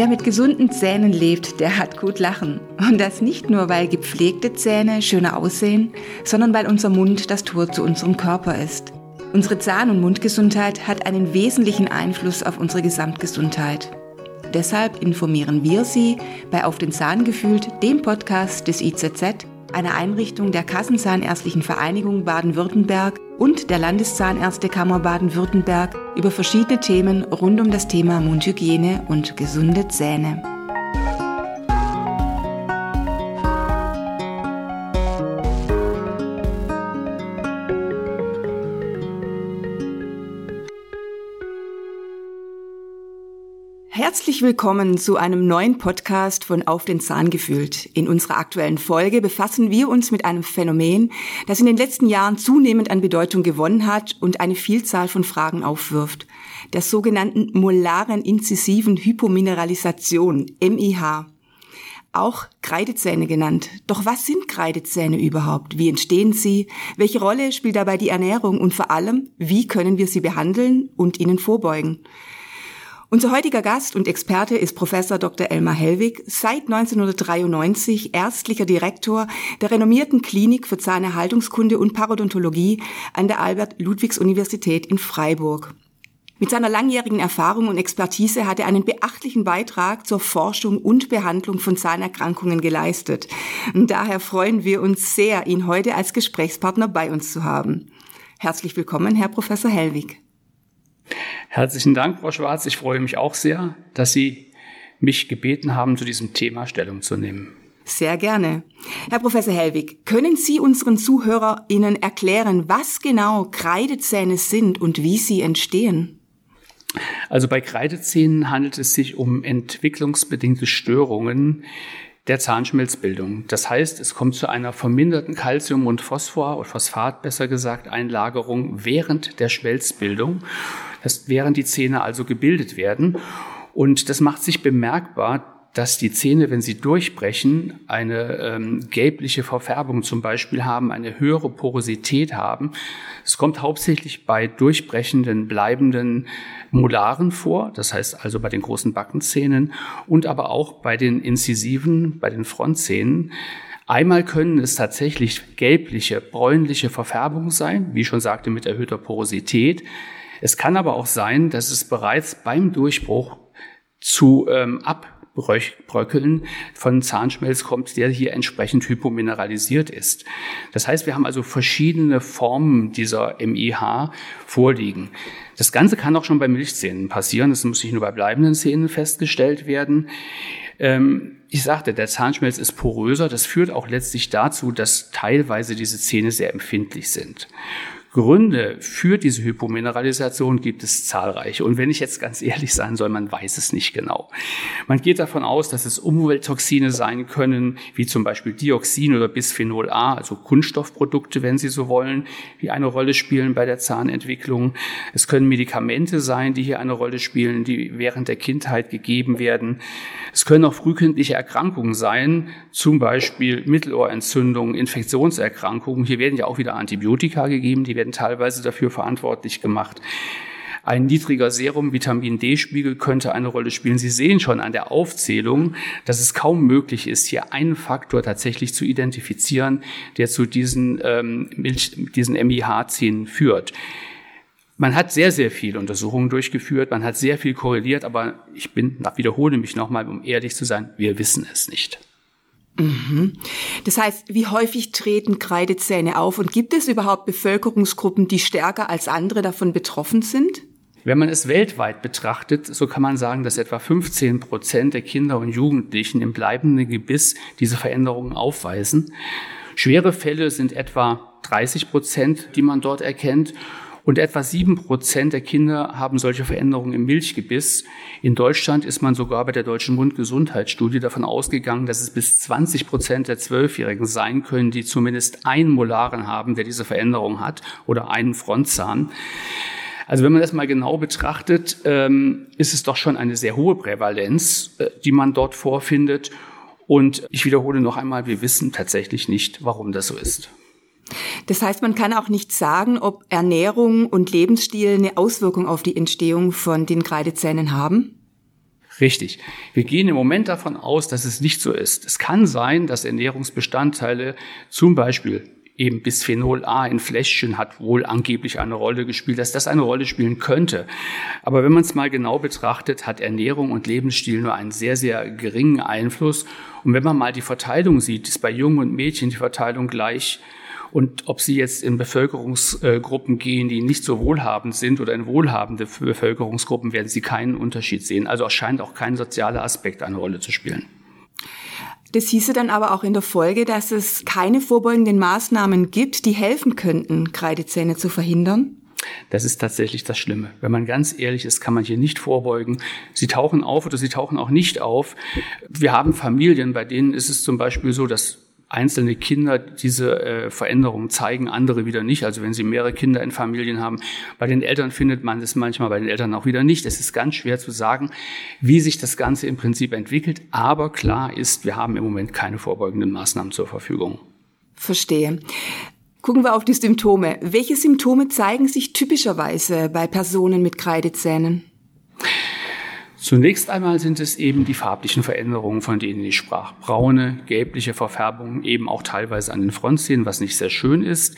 Wer mit gesunden Zähnen lebt, der hat gut Lachen. Und das nicht nur, weil gepflegte Zähne schöner aussehen, sondern weil unser Mund das Tor zu unserem Körper ist. Unsere Zahn- und Mundgesundheit hat einen wesentlichen Einfluss auf unsere Gesamtgesundheit. Deshalb informieren wir Sie bei Auf den Zahn gefühlt, dem Podcast des IZZ, einer Einrichtung der Kassenzahnärztlichen Vereinigung Baden-Württemberg und der Landeszahnärztekammer Baden-Württemberg über verschiedene Themen rund um das Thema Mundhygiene und gesunde Zähne. Herzlich willkommen zu einem neuen Podcast von Auf den Zahn gefühlt. In unserer aktuellen Folge befassen wir uns mit einem Phänomen, das in den letzten Jahren zunehmend an Bedeutung gewonnen hat und eine Vielzahl von Fragen aufwirft. Der sogenannten molaren inzisiven Hypomineralisation, MIH. Auch Kreidezähne genannt. Doch was sind Kreidezähne überhaupt? Wie entstehen sie? Welche Rolle spielt dabei die Ernährung? Und vor allem, wie können wir sie behandeln und ihnen vorbeugen? Unser heutiger Gast und Experte ist Professor Dr. Elmar Hellwig, seit 1993 ärztlicher Direktor der renommierten Klinik für Zahnerhaltungskunde und Parodontologie an der Albert-Ludwigs-Universität in Freiburg. Mit seiner langjährigen Erfahrung und Expertise hat er einen beachtlichen Beitrag zur Forschung und Behandlung von Zahnerkrankungen geleistet. Und daher freuen wir uns sehr, ihn heute als Gesprächspartner bei uns zu haben. Herzlich willkommen, Herr Professor Hellwig. Herzlichen Dank, Frau Schwarz. Ich freue mich auch sehr, dass Sie mich gebeten haben, zu diesem Thema Stellung zu nehmen. Sehr gerne. Herr Professor Hellwig, können Sie unseren ZuhörerInnen erklären, was genau Kreidezähne sind und wie sie entstehen? Also bei Kreidezähnen handelt es sich um entwicklungsbedingte Störungen, der Zahnschmelzbildung. Das heißt, es kommt zu einer verminderten Calcium- und Phosphor- oder Phosphat, besser gesagt, Einlagerung während der Schmelzbildung. Das während die Zähne also gebildet werden. Und das macht sich bemerkbar, dass die Zähne, wenn sie durchbrechen, eine ähm, gelbliche Verfärbung zum Beispiel haben, eine höhere Porosität haben. Es kommt hauptsächlich bei durchbrechenden, bleibenden Molaren vor, das heißt also bei den großen Backenzähnen und aber auch bei den Inzisiven, bei den Frontzähnen. Einmal können es tatsächlich gelbliche, bräunliche Verfärbungen sein, wie ich schon sagte, mit erhöhter Porosität. Es kann aber auch sein, dass es bereits beim Durchbruch zu ähm, Abbröckeln von Zahnschmelz kommt, der hier entsprechend hypomineralisiert ist. Das heißt, wir haben also verschiedene Formen dieser MIH vorliegen. Das Ganze kann auch schon bei Milchzähnen passieren. Das muss nicht nur bei bleibenden Zähnen festgestellt werden. Ähm, ich sagte, der Zahnschmelz ist poröser. Das führt auch letztlich dazu, dass teilweise diese Zähne sehr empfindlich sind. Gründe für diese Hypomineralisation gibt es zahlreiche. Und wenn ich jetzt ganz ehrlich sein soll, man weiß es nicht genau. Man geht davon aus, dass es Umwelttoxine sein können, wie zum Beispiel Dioxin oder Bisphenol A, also Kunststoffprodukte, wenn Sie so wollen, die eine Rolle spielen bei der Zahnentwicklung. Es können Medikamente sein, die hier eine Rolle spielen, die während der Kindheit gegeben werden. Es können auch frühkindliche Erkrankungen sein, zum Beispiel Mittelohrentzündungen, Infektionserkrankungen. Hier werden ja auch wieder Antibiotika gegeben, die werden teilweise dafür verantwortlich gemacht. Ein niedriger Serum-Vitamin-D-Spiegel könnte eine Rolle spielen. Sie sehen schon an der Aufzählung, dass es kaum möglich ist, hier einen Faktor tatsächlich zu identifizieren, der zu diesen, ähm, diesen MIH-Zähnen führt. Man hat sehr, sehr viele Untersuchungen durchgeführt, man hat sehr viel korreliert, aber ich bin, wiederhole mich nochmal, um ehrlich zu sein, wir wissen es nicht. Mhm. Das heißt, wie häufig treten Kreidezähne auf und gibt es überhaupt Bevölkerungsgruppen, die stärker als andere davon betroffen sind? Wenn man es weltweit betrachtet, so kann man sagen, dass etwa 15 Prozent der Kinder und Jugendlichen im bleibenden Gebiss diese Veränderungen aufweisen. Schwere Fälle sind etwa 30 Prozent, die man dort erkennt. Und etwa sieben Prozent der Kinder haben solche Veränderungen im Milchgebiss. In Deutschland ist man sogar bei der Deutschen Mundgesundheitsstudie davon ausgegangen, dass es bis 20 Prozent der Zwölfjährigen sein können, die zumindest einen Molaren haben, der diese Veränderung hat, oder einen Frontzahn. Also wenn man das mal genau betrachtet, ähm, ist es doch schon eine sehr hohe Prävalenz, äh, die man dort vorfindet. Und ich wiederhole noch einmal, wir wissen tatsächlich nicht, warum das so ist. Das heißt, man kann auch nicht sagen, ob Ernährung und Lebensstil eine Auswirkung auf die Entstehung von den Kreidezähnen haben? Richtig. Wir gehen im Moment davon aus, dass es nicht so ist. Es kann sein, dass Ernährungsbestandteile zum Beispiel eben Bisphenol A in Fläschchen hat wohl angeblich eine Rolle gespielt, dass das eine Rolle spielen könnte. Aber wenn man es mal genau betrachtet, hat Ernährung und Lebensstil nur einen sehr, sehr geringen Einfluss. Und wenn man mal die Verteilung sieht, ist bei Jungen und Mädchen die Verteilung gleich. Und ob sie jetzt in Bevölkerungsgruppen gehen, die nicht so wohlhabend sind oder in wohlhabende Bevölkerungsgruppen, werden sie keinen Unterschied sehen. Also es scheint auch kein sozialer Aspekt eine Rolle zu spielen. Das hieße dann aber auch in der Folge, dass es keine vorbeugenden Maßnahmen gibt, die helfen könnten, Kreidezähne zu verhindern? Das ist tatsächlich das Schlimme. Wenn man ganz ehrlich ist, kann man hier nicht vorbeugen. Sie tauchen auf oder sie tauchen auch nicht auf. Wir haben Familien, bei denen ist es zum Beispiel so, dass einzelne Kinder diese äh, Veränderungen zeigen, andere wieder nicht. Also wenn sie mehrere Kinder in Familien haben, bei den Eltern findet man es manchmal, bei den Eltern auch wieder nicht. Es ist ganz schwer zu sagen, wie sich das Ganze im Prinzip entwickelt. Aber klar ist, wir haben im Moment keine vorbeugenden Maßnahmen zur Verfügung. Verstehe. Gucken wir auf die Symptome. Welche Symptome zeigen sich typischerweise bei Personen mit Kreidezähnen? Zunächst einmal sind es eben die farblichen Veränderungen, von denen ich sprach. Braune, gelbliche Verfärbungen, eben auch teilweise an den Frontzähnen, was nicht sehr schön ist.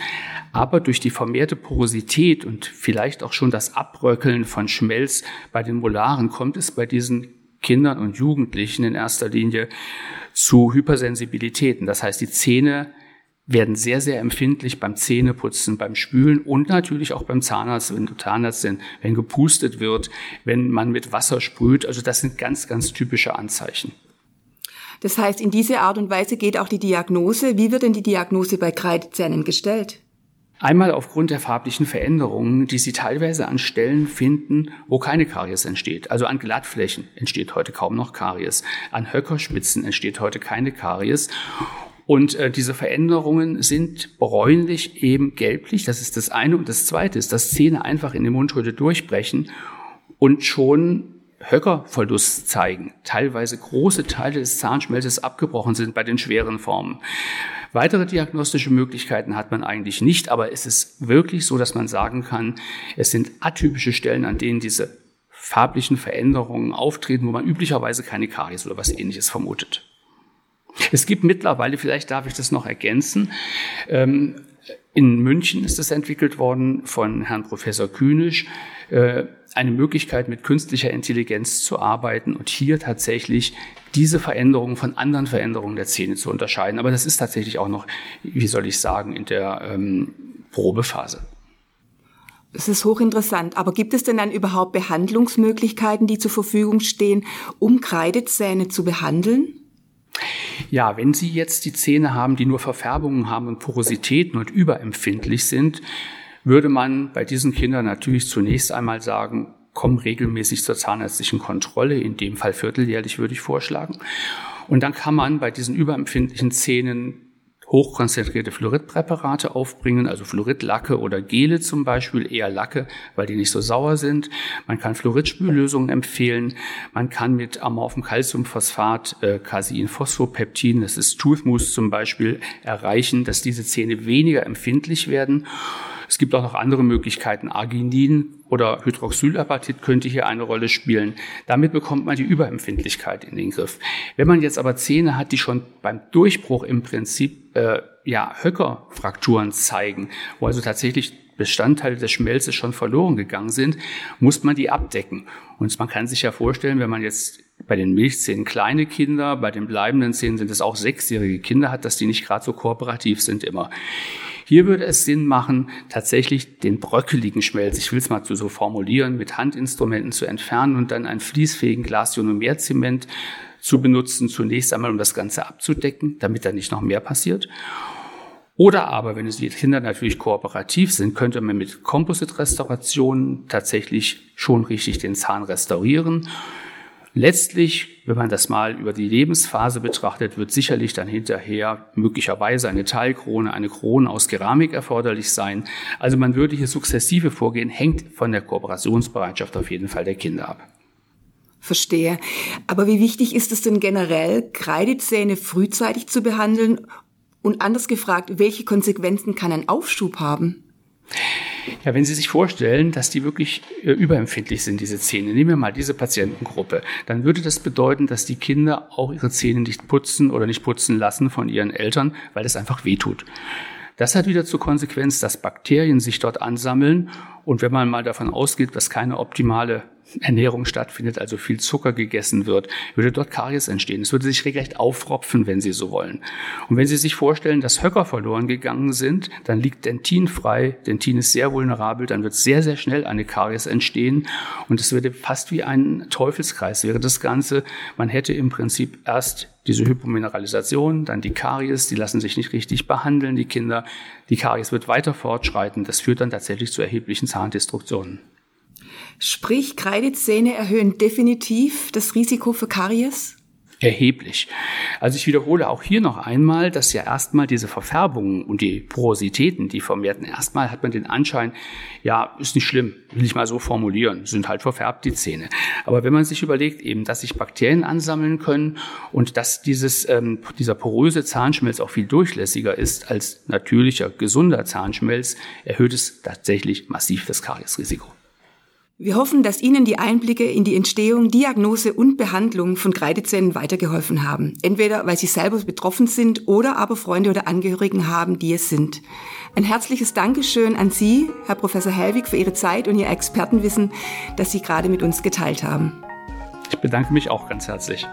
Aber durch die vermehrte Porosität und vielleicht auch schon das Abbröckeln von Schmelz bei den Molaren kommt es bei diesen Kindern und Jugendlichen in erster Linie zu Hypersensibilitäten. Das heißt, die Zähne werden sehr, sehr empfindlich beim Zähneputzen, beim Spülen und natürlich auch beim Zahnarzt, wenn du Zahnarzt sind, wenn gepustet wird, wenn man mit Wasser sprüht. Also das sind ganz, ganz typische Anzeichen. Das heißt, in diese Art und Weise geht auch die Diagnose. Wie wird denn die Diagnose bei Kreidezähnen gestellt? Einmal aufgrund der farblichen Veränderungen, die Sie teilweise an Stellen finden, wo keine Karies entsteht. Also an Glattflächen entsteht heute kaum noch Karies. An Höckerspitzen entsteht heute keine Karies. Und äh, diese Veränderungen sind bräunlich, eben gelblich. Das ist das eine. Und das zweite ist, dass Zähne einfach in die Mundhöhle durchbrechen und schon Höckerverlust zeigen. Teilweise große Teile des Zahnschmelzes abgebrochen sind bei den schweren Formen. Weitere diagnostische Möglichkeiten hat man eigentlich nicht, aber es ist wirklich so, dass man sagen kann, es sind atypische Stellen, an denen diese farblichen Veränderungen auftreten, wo man üblicherweise keine Karies oder was ähnliches vermutet. Es gibt mittlerweile, vielleicht darf ich das noch ergänzen, ähm, in München ist es entwickelt worden von Herrn Professor Kühnisch, äh, eine Möglichkeit mit künstlicher Intelligenz zu arbeiten und hier tatsächlich diese Veränderungen von anderen Veränderungen der Zähne zu unterscheiden. Aber das ist tatsächlich auch noch, wie soll ich sagen, in der ähm, Probephase. Es ist hochinteressant. Aber gibt es denn dann überhaupt Behandlungsmöglichkeiten, die zur Verfügung stehen, um Kreidezähne zu behandeln? Ja, wenn Sie jetzt die Zähne haben, die nur Verfärbungen haben und Porositäten und überempfindlich sind, würde man bei diesen Kindern natürlich zunächst einmal sagen, komm regelmäßig zur zahnärztlichen Kontrolle, in dem Fall vierteljährlich würde ich vorschlagen. Und dann kann man bei diesen überempfindlichen Zähnen hochkonzentrierte Fluoridpräparate aufbringen, also Fluoridlacke oder Gele zum Beispiel, eher Lacke, weil die nicht so sauer sind. Man kann Fluoridspüllösungen empfehlen. Man kann mit amorphem Calciumphosphat, äh, Casein-Phosphopeptin, das ist Toothmousse zum Beispiel, erreichen, dass diese Zähne weniger empfindlich werden. Es gibt auch noch andere Möglichkeiten. Arginin oder Hydroxylapatit könnte hier eine Rolle spielen. Damit bekommt man die Überempfindlichkeit in den Griff. Wenn man jetzt aber Zähne hat, die schon beim Durchbruch im Prinzip äh, ja, Höckerfrakturen zeigen, wo also tatsächlich Bestandteile des Schmelzes schon verloren gegangen sind, muss man die abdecken. Und man kann sich ja vorstellen, wenn man jetzt bei den Milchzähnen kleine Kinder, bei den bleibenden Zähnen sind es auch sechsjährige Kinder hat, dass die nicht gerade so kooperativ sind immer. Hier würde es Sinn machen, tatsächlich den bröckeligen Schmelz, ich will es mal so formulieren, mit Handinstrumenten zu entfernen und dann einen fließfähigen Glasionomerzement zu benutzen, zunächst einmal, um das Ganze abzudecken, damit da nicht noch mehr passiert. Oder aber, wenn die Kinder natürlich kooperativ sind, könnte man mit Composite-Restaurationen tatsächlich schon richtig den Zahn restaurieren. Letztlich, wenn man das mal über die Lebensphase betrachtet, wird sicherlich dann hinterher möglicherweise eine Teilkrone, eine Krone aus Keramik erforderlich sein. Also man würde hier sukzessive vorgehen, hängt von der Kooperationsbereitschaft auf jeden Fall der Kinder ab. Verstehe. Aber wie wichtig ist es denn generell, Kreidezähne frühzeitig zu behandeln? Und anders gefragt, welche Konsequenzen kann ein Aufschub haben? Ja, wenn Sie sich vorstellen, dass die wirklich äh, überempfindlich sind, diese Zähne, nehmen wir mal diese Patientengruppe, dann würde das bedeuten, dass die Kinder auch ihre Zähne nicht putzen oder nicht putzen lassen von ihren Eltern, weil es einfach wehtut. Das hat wieder zur Konsequenz, dass Bakterien sich dort ansammeln. Und wenn man mal davon ausgeht, dass keine optimale Ernährung stattfindet, also viel Zucker gegessen wird, würde dort Karies entstehen. Es würde sich regelrecht aufropfen, wenn Sie so wollen. Und wenn Sie sich vorstellen, dass Höcker verloren gegangen sind, dann liegt Dentin frei. Dentin ist sehr vulnerabel, dann wird sehr, sehr schnell eine Karies entstehen. Und es würde fast wie ein Teufelskreis wäre das Ganze. Man hätte im Prinzip erst diese Hypomineralisation, dann die Karies, die lassen sich nicht richtig behandeln, die Kinder. Die Karies wird weiter fortschreiten. Das führt dann tatsächlich zu erheblichen Zahndestruktionen. Sprich, Kreidezähne erhöhen definitiv das Risiko für Karies? erheblich. Also ich wiederhole auch hier noch einmal, dass ja erstmal diese Verfärbungen und die Porositäten, die vermehrten, erstmal hat man den Anschein, ja, ist nicht schlimm, will ich mal so formulieren, sind halt verfärbt die Zähne. Aber wenn man sich überlegt eben, dass sich Bakterien ansammeln können und dass dieses, ähm, dieser poröse Zahnschmelz auch viel durchlässiger ist als natürlicher, gesunder Zahnschmelz, erhöht es tatsächlich massiv das Kariesrisiko. Wir hoffen, dass Ihnen die Einblicke in die Entstehung, Diagnose und Behandlung von Kreidezähnen weitergeholfen haben. Entweder weil Sie selber betroffen sind oder aber Freunde oder Angehörigen haben, die es sind. Ein herzliches Dankeschön an Sie, Herr Professor Helwig, für Ihre Zeit und Ihr Expertenwissen, das Sie gerade mit uns geteilt haben. Ich bedanke mich auch ganz herzlich.